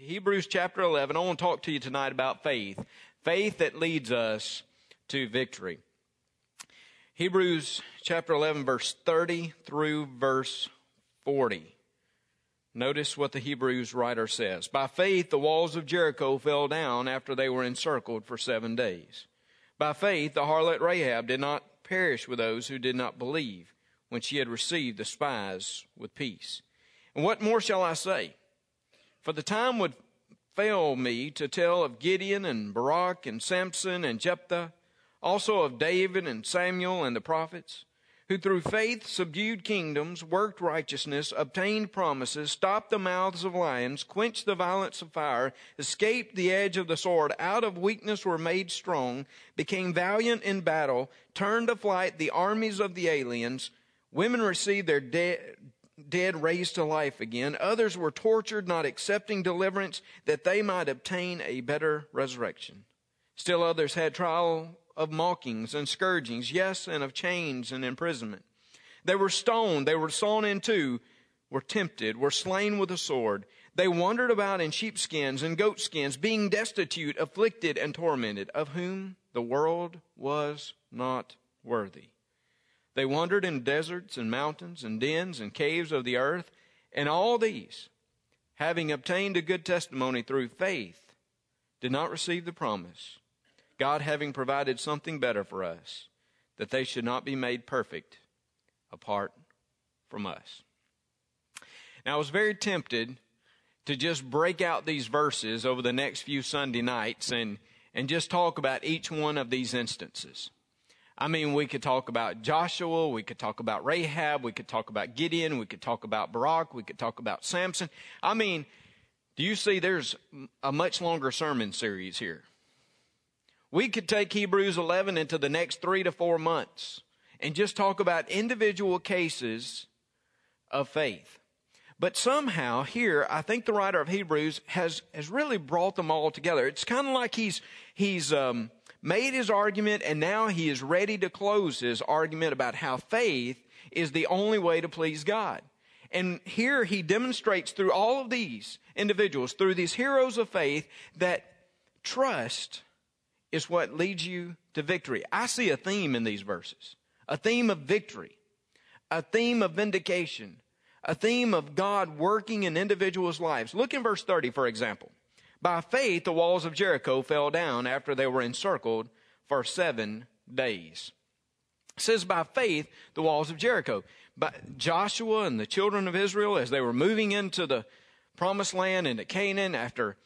Hebrews chapter 11. I want to talk to you tonight about faith. Faith that leads us to victory. Hebrews chapter 11, verse 30 through verse 40. Notice what the Hebrews writer says. By faith, the walls of Jericho fell down after they were encircled for seven days. By faith, the harlot Rahab did not perish with those who did not believe when she had received the spies with peace. And what more shall I say? For the time would fail me to tell of Gideon and Barak and Samson and Jephthah, also of David and Samuel and the prophets, who through faith subdued kingdoms, worked righteousness, obtained promises, stopped the mouths of lions, quenched the violence of fire, escaped the edge of the sword, out of weakness were made strong, became valiant in battle, turned to flight the armies of the aliens. Women received their dead dead raised to life again. Others were tortured, not accepting deliverance, that they might obtain a better resurrection. Still others had trial of mockings and scourgings, yes, and of chains and imprisonment. They were stoned, they were sawn in two, were tempted, were slain with a sword. They wandered about in sheepskins and goatskins, being destitute, afflicted, and tormented, of whom the world was not worthy. They wandered in deserts and mountains and dens and caves of the earth, and all these, having obtained a good testimony through faith, did not receive the promise, God having provided something better for us, that they should not be made perfect apart from us. Now, I was very tempted to just break out these verses over the next few Sunday nights and, and just talk about each one of these instances. I mean, we could talk about Joshua, we could talk about Rahab, we could talk about Gideon, we could talk about Barak, we could talk about Samson. I mean, do you see there's a much longer sermon series here? We could take Hebrews 11 into the next three to four months and just talk about individual cases of faith. But somehow here, I think the writer of Hebrews has, has really brought them all together. It's kind of like he's, he's, um, made his argument and now he is ready to close his argument about how faith is the only way to please God. And here he demonstrates through all of these individuals, through these heroes of faith, that trust is what leads you to victory. I see a theme in these verses. A theme of victory. A theme of vindication. A theme of God working in individuals' lives. Look in verse 30, for example. By faith, the walls of Jericho fell down after they were encircled for seven days. It says by faith, the walls of Jericho. But Joshua and the children of Israel, as they were moving into the promised land into Canaan after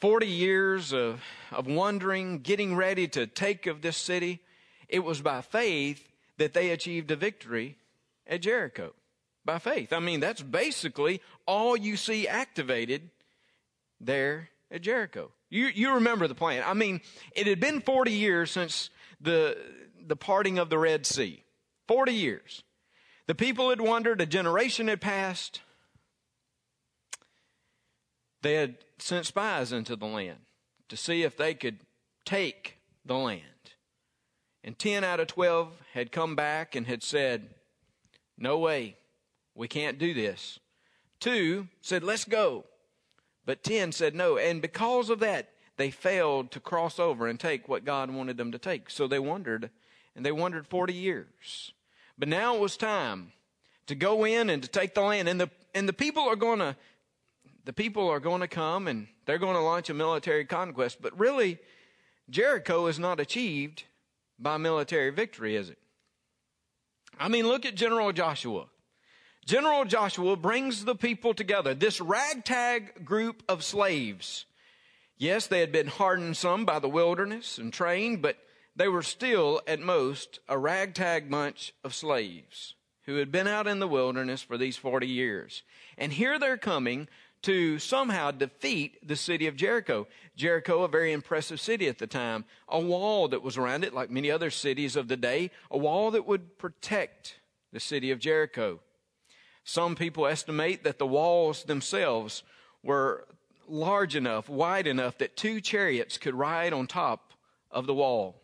40 years of, of wandering, getting ready to take of this city, it was by faith that they achieved a victory at Jericho. By faith. I mean, that's basically all you see activated there at Jericho. You, you remember the plan. I mean, it had been 40 years since the, the parting of the Red Sea. 40 years. The people had wandered, a generation had passed. They had sent spies into the land to see if they could take the land. And 10 out of 12 had come back and had said, No way, we can't do this. Two said, Let's go. But 10 said no. And because of that, they failed to cross over and take what God wanted them to take. So they wandered, and they wandered 40 years. But now it was time to go in and to take the land. And the, and the people are going to, the people are going to come and they're going to launch a military conquest. But really, Jericho is not achieved by military victory, is it? I mean, look at General Joshua. General Joshua brings the people together, this ragtag group of slaves. Yes, they had been hardened some by the wilderness and trained, but they were still at most a ragtag bunch of slaves who had been out in the wilderness for these 40 years. And here they're coming to somehow defeat the city of Jericho. Jericho, a very impressive city at the time, a wall that was around it, like many other cities of the day, a wall that would protect the city of Jericho. Some people estimate that the walls themselves were large enough, wide enough that two chariots could ride on top of the wall.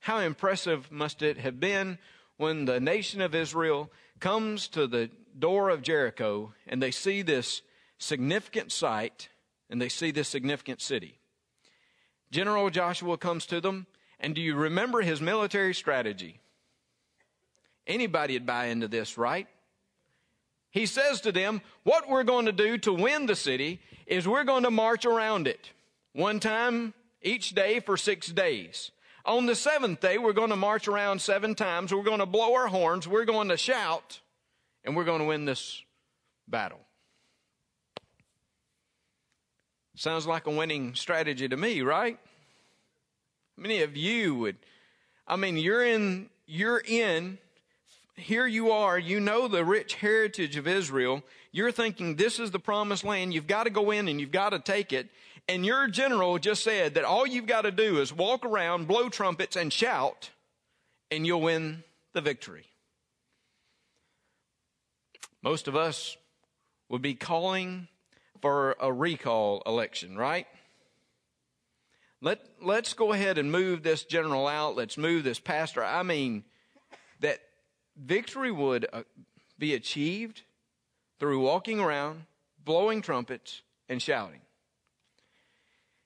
How impressive must it have been when the nation of Israel comes to the door of Jericho and they see this significant sight and they see this significant city. General Joshua comes to them, and do you remember his military strategy? Anybody would buy into this, right? He says to them, What we're going to do to win the city is we're going to march around it one time each day for six days. On the seventh day, we're going to march around seven times. We're going to blow our horns. We're going to shout, and we're going to win this battle. Sounds like a winning strategy to me, right? Many of you would, I mean, you're in, you're in, here you are, you know the rich heritage of Israel. You're thinking this is the promised land. You've got to go in and you've got to take it. And your general just said that all you've got to do is walk around, blow trumpets, and shout, and you'll win the victory. Most of us would be calling for a recall election, right? Let, let's go ahead and move this general out. Let's move this pastor. I mean, that victory would uh, be achieved through walking around, blowing trumpets, and shouting.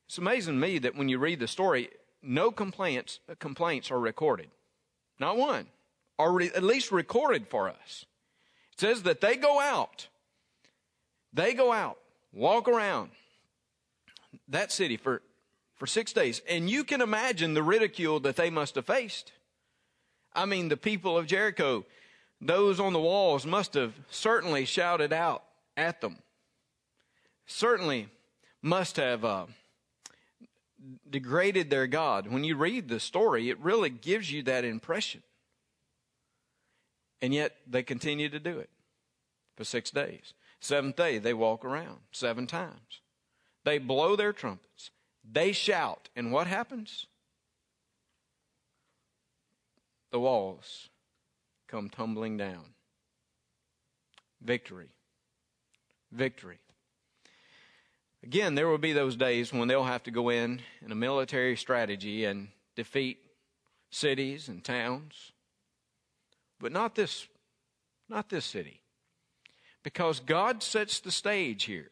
It's amazing to me that when you read the story, no complaints, complaints are recorded. Not one. Or re- at least recorded for us. It says that they go out. They go out, walk around that city for for six days. And you can imagine the ridicule that they must have faced. I mean, the people of Jericho, those on the walls must have certainly shouted out at them. Certainly must have uh, degraded their God. When you read the story, it really gives you that impression. And yet they continue to do it for six days. Seventh day, they walk around seven times. They blow their trumpets. They shout, and what happens? The walls come tumbling down. Victory. Victory. Again, there will be those days when they'll have to go in in a military strategy and defeat cities and towns. But not this not this city. Because God sets the stage here.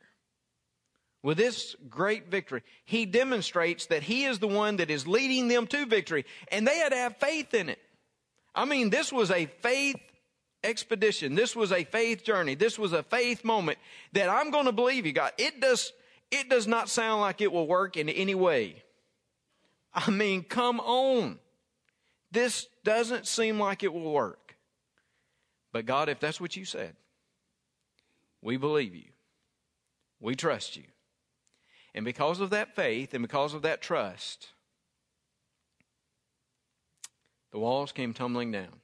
With this great victory, he demonstrates that he is the one that is leading them to victory. And they had to have faith in it. I mean, this was a faith expedition. This was a faith journey. This was a faith moment that I'm going to believe you, God. It does, it does not sound like it will work in any way. I mean, come on. This doesn't seem like it will work. But God, if that's what you said, we believe you. We trust you. And because of that faith and because of that trust, the walls came tumbling down.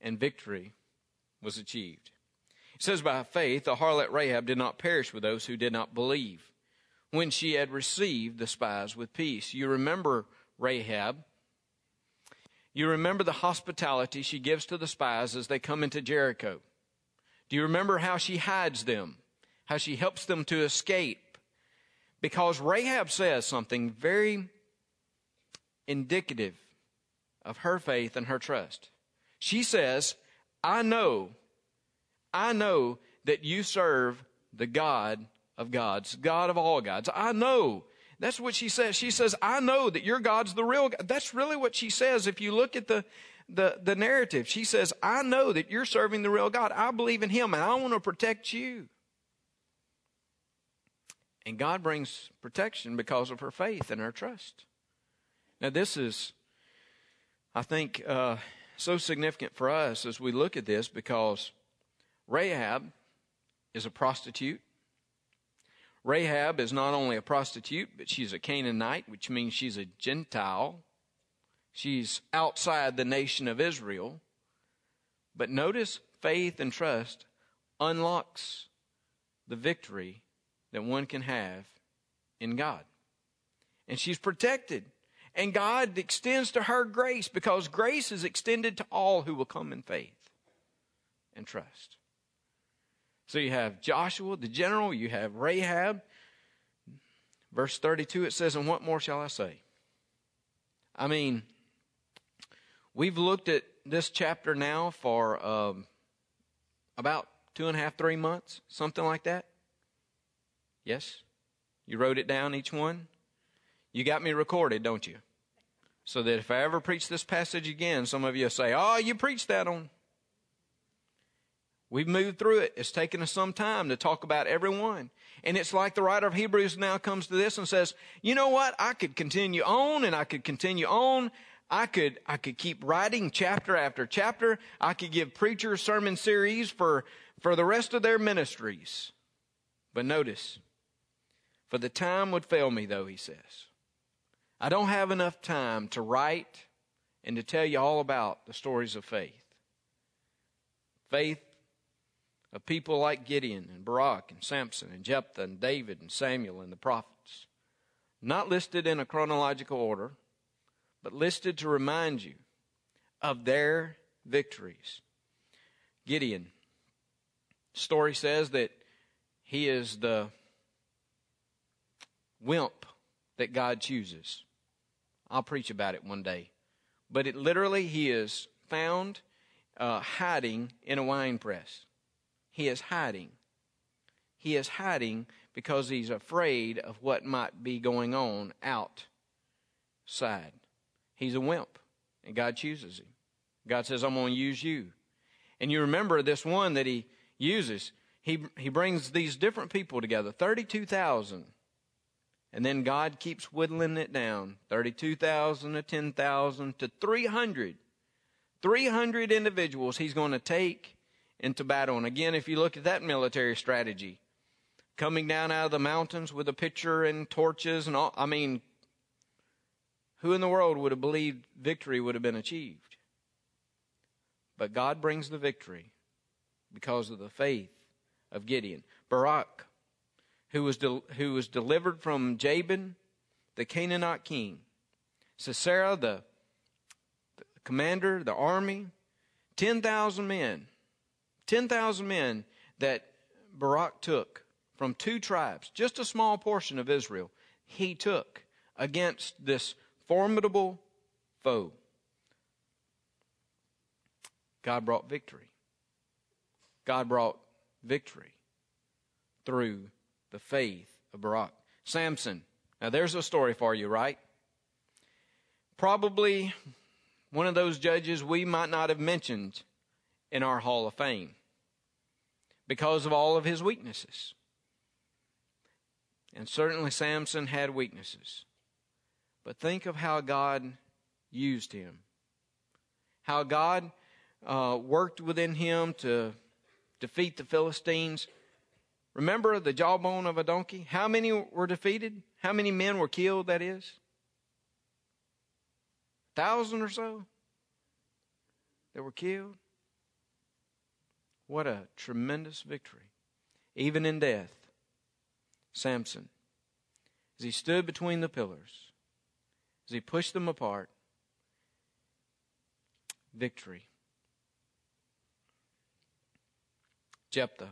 And victory was achieved. It says, By faith, the harlot Rahab did not perish with those who did not believe when she had received the spies with peace. You remember Rahab. You remember the hospitality she gives to the spies as they come into Jericho. Do you remember how she hides them? how she helps them to escape. Because Rahab says something very indicative of her faith and her trust. She says, I know, I know that you serve the God of gods, God of all gods. I know. That's what she says. She says, I know that your God's the real God. That's really what she says. If you look at the, the, the narrative, she says, I know that you're serving the real God. I believe in him and I want to protect you. And God brings protection because of her faith and her trust. Now, this is, I think, uh, so significant for us as we look at this because Rahab is a prostitute. Rahab is not only a prostitute, but she's a Canaanite, which means she's a Gentile. She's outside the nation of Israel. But notice faith and trust unlocks the victory that one can have in God. And she's protected. And God extends to her grace because grace is extended to all who will come in faith and trust. So you have Joshua, the general, you have Rahab. Verse 32, it says, And what more shall I say? I mean, we've looked at this chapter now for um, about two and a half, three months, something like that. Yes? You wrote it down, each one? You got me recorded, don't you? So that if I ever preach this passage again, some of you say, Oh, you preached that on. We've moved through it. It's taken us some time to talk about every one. And it's like the writer of Hebrews now comes to this and says, you know what? I could continue on and I could continue on. I could, I could keep writing chapter after chapter. I could give preachers sermon series for, for the rest of their ministries. But notice, for the time would fail me though, he says. I don't have enough time to write and to tell you all about the stories of faith. Faith of people like Gideon and Barak and Samson and Jephthah and David and Samuel and the prophets. Not listed in a chronological order, but listed to remind you of their victories. Gideon, story says that he is the wimp that God chooses. I'll preach about it one day. But it literally, he is found uh, hiding in a wine press. He is hiding. He is hiding because he's afraid of what might be going on outside. He's a wimp, and God chooses him. God says, I'm going to use you. And you remember this one that he uses. He, he brings these different people together 32,000. And then God keeps whittling it down 32,000 to 10,000 to 300. 300 individuals he's going to take into battle. And again, if you look at that military strategy, coming down out of the mountains with a pitcher and torches and all, I mean, who in the world would have believed victory would have been achieved? But God brings the victory because of the faith of Gideon. Barak, who was, de- who was delivered from Jabin, the Canaanite king. Sisera, the, the commander, the army, 10,000 men 10,000 men that Barak took from two tribes, just a small portion of Israel, he took against this formidable foe. God brought victory. God brought victory through the faith of Barak. Samson. Now there's a story for you, right? Probably one of those judges we might not have mentioned in our Hall of Fame because of all of his weaknesses. And certainly Samson had weaknesses. But think of how God used him. How God uh, worked within him to defeat the Philistines. Remember the jawbone of a donkey? How many were defeated? How many men were killed, that is? A thousand or so that were killed. What a tremendous victory. Even in death, Samson, as he stood between the pillars, as he pushed them apart, victory. Jephthah,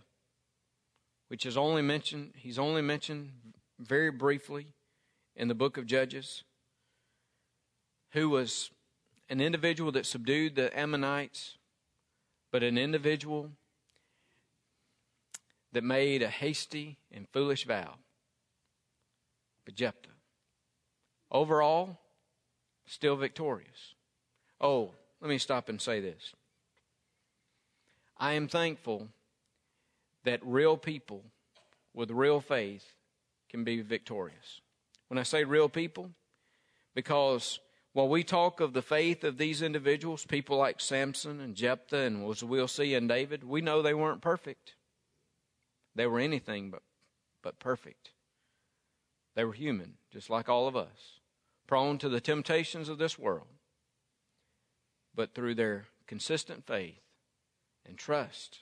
which is only mentioned, he's only mentioned very briefly in the book of Judges, who was an individual that subdued the Ammonites, but an individual that made a hasty and foolish vow. But Jephthah, overall, still victorious. Oh, let me stop and say this. I am thankful that real people with real faith can be victorious. When I say real people, because while we talk of the faith of these individuals, people like Samson and Jephthah, and as we'll see in David, we know they weren't perfect. They were anything but, but perfect. They were human, just like all of us, prone to the temptations of this world. But through their consistent faith and trust,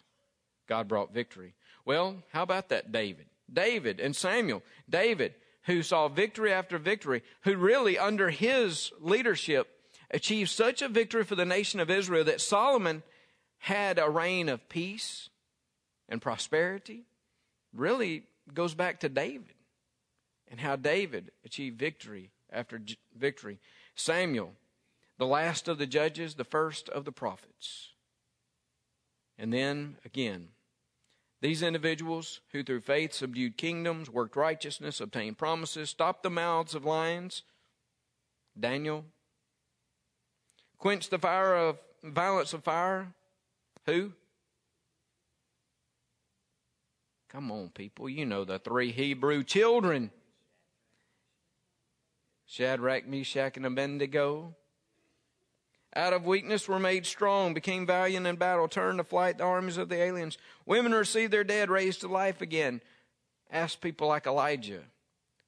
God brought victory. Well, how about that David? David and Samuel. David, who saw victory after victory, who really, under his leadership, achieved such a victory for the nation of Israel that Solomon had a reign of peace and prosperity really goes back to David and how David achieved victory after victory. Samuel, the last of the judges, the first of the prophets. And then again, These individuals who through faith subdued kingdoms, worked righteousness, obtained promises, stopped the mouths of lions, Daniel, quenched the fire of violence of fire, who? Come on, people. You know the three Hebrew children Shadrach, Meshach, and Abednego. Out of weakness were made strong, became valiant in battle, turned to flight the armies of the aliens. Women received their dead raised to life again. Ask people like Elijah,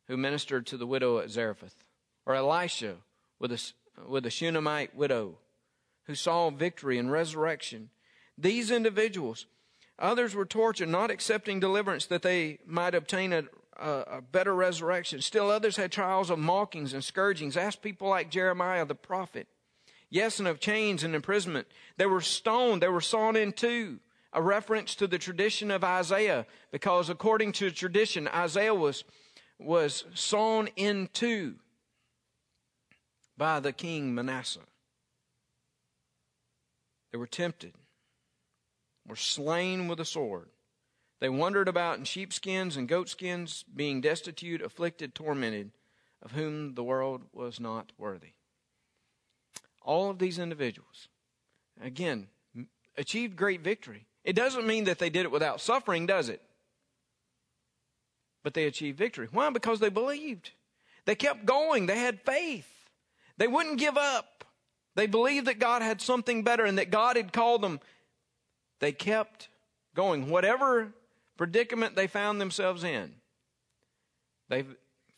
who ministered to the widow at Zarephath, or Elisha with a, with a Shunammite widow, who saw victory and resurrection. These individuals, others were tortured, not accepting deliverance that they might obtain a, a, a better resurrection. Still others had trials of mockings and scourgings. Ask people like Jeremiah the prophet Yes, and of chains and imprisonment. They were stoned, they were sawn in two. A reference to the tradition of Isaiah, because according to tradition, Isaiah was, was sawn in two by the king Manasseh. They were tempted, were slain with a sword. They wandered about in sheepskins and goatskins, being destitute, afflicted, tormented, of whom the world was not worthy. All of these individuals, again, achieved great victory. It doesn't mean that they did it without suffering, does it? But they achieved victory. Why? Because they believed. They kept going. They had faith. They wouldn't give up. They believed that God had something better and that God had called them. They kept going. Whatever predicament they found themselves in, they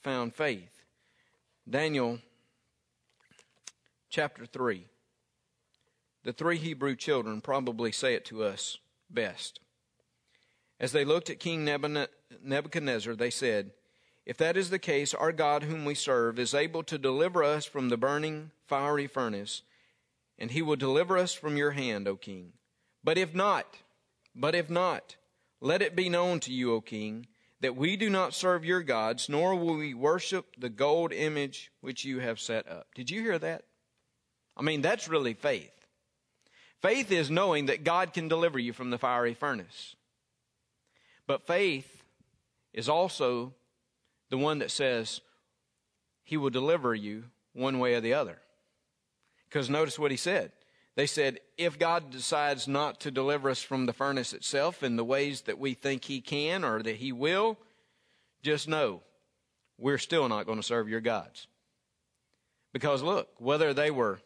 found faith. Daniel chapter 3. The three Hebrew children probably say it to us best. As they looked at King Nebuchadnezzar, they said, If that is the case, our God, whom we serve, is able to deliver us from the burning fiery furnace, and he will deliver us from your hand, O king. But if not, but if not, let it be known to you, O king, that we do not serve your gods, nor will we worship the gold image which you have set up. Did you hear that? I mean, that's really faith. Faith is knowing that God can deliver you from the fiery furnace. But faith is also the one that says he will deliver you one way or the other. Because notice what he said. They said, if God decides not to deliver us from the furnace itself in the ways that we think he can or that he will, just know we're still not going to serve your gods. Because look, whether they were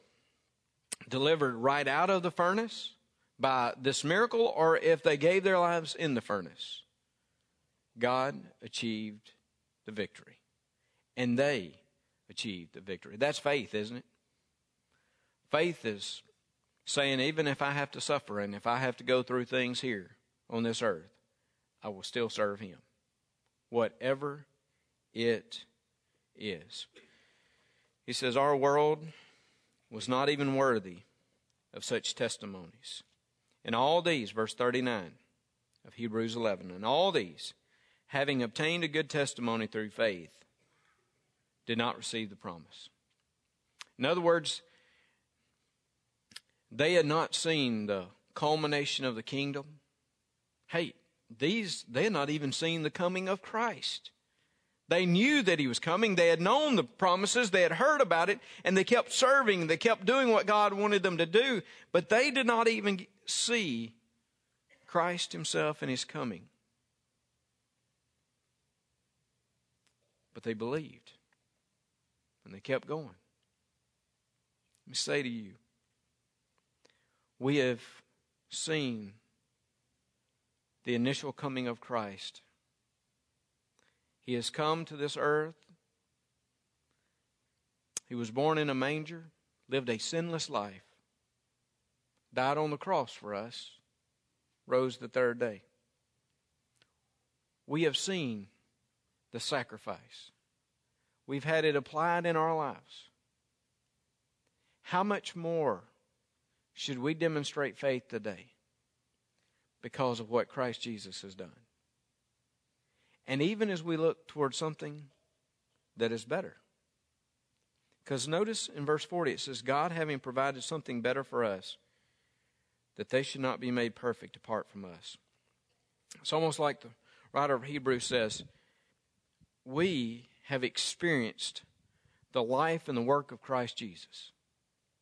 delivered right out of the furnace by this miracle or if they gave their lives in the furnace. God achieved the victory. And they achieved the victory. That's faith, isn't it? Faith is saying, even if I have to suffer and if I have to go through things here on this earth, I will still serve Him. Whatever it is. He says, Our world was not even worthy of such testimonies. And all these, verse 39 of Hebrews 11, and all these, having obtained a good testimony through faith, did not receive the promise. In other words, they had not seen the culmination of the kingdom. Hey, these, they had not even seen the coming of Christ. They knew that he was coming. They had known the promises. They had heard about it and they kept serving. They kept doing what God wanted them to do, but they did not even see Christ himself and his coming. But they believed and they kept going. Let me say to you, we have seen the initial coming of Christ he has come to this earth. He was born in a manger, lived a sinless life, died on the cross for us, rose the third day. We have seen the sacrifice. We've had it applied in our lives. How much more should we demonstrate faith today because of what Christ Jesus has done? And even as we look towards something that is better. Because notice in verse 40 it says, God having provided something better for us, that they should not be made perfect apart from us. It's almost like the writer of Hebrews says, We have experienced the life and the work of Christ Jesus.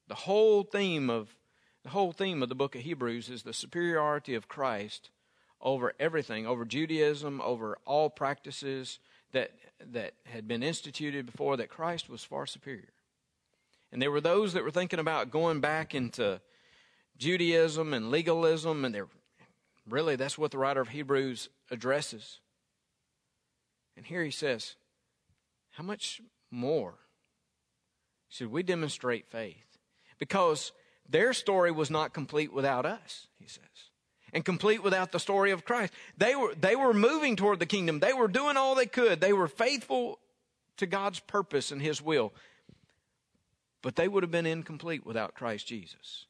The whole theme of the whole theme of the book of Hebrews is the superiority of Christ over everything, over Judaism, over all practices that that had been instituted before that Christ was far superior. And there were those that were thinking about going back into Judaism and legalism, and really that's what the writer of Hebrews addresses. And here he says, How much more should we demonstrate faith? Because their story was not complete without us, he says. And complete without the story of Christ. They were, they were moving toward the kingdom. They were doing all they could. They were faithful to God's purpose and His will. But they would have been incomplete without Christ Jesus.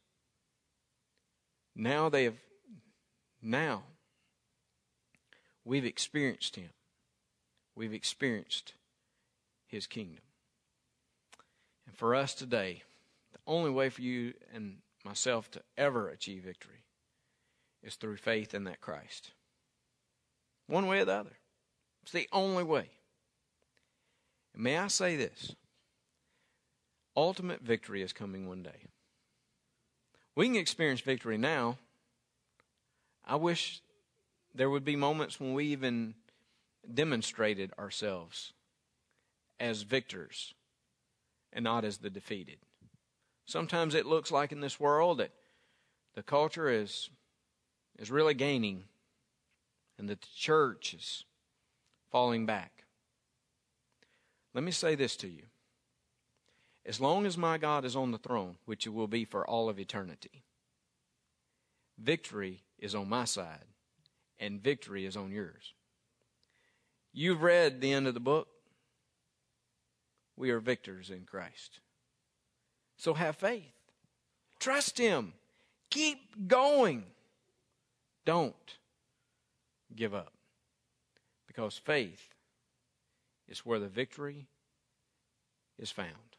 Now they have, now we've experienced Him. We've experienced His kingdom. And for us today, the only way for you and myself to ever achieve victory is through faith in that Christ. One way or the other. It's the only way. And may I say this? Ultimate victory is coming one day. We can experience victory now. I wish there would be moments when we even demonstrated ourselves as victors and not as the defeated. Sometimes it looks like in this world that the culture is is really gaining and that the church is falling back. Let me say this to you. As long as my God is on the throne, which it will be for all of eternity, victory is on my side and victory is on yours. You've read the end of the book. We are victors in Christ. So have faith. Trust Him. Keep going. Don't give up. Because faith is where the victory is found.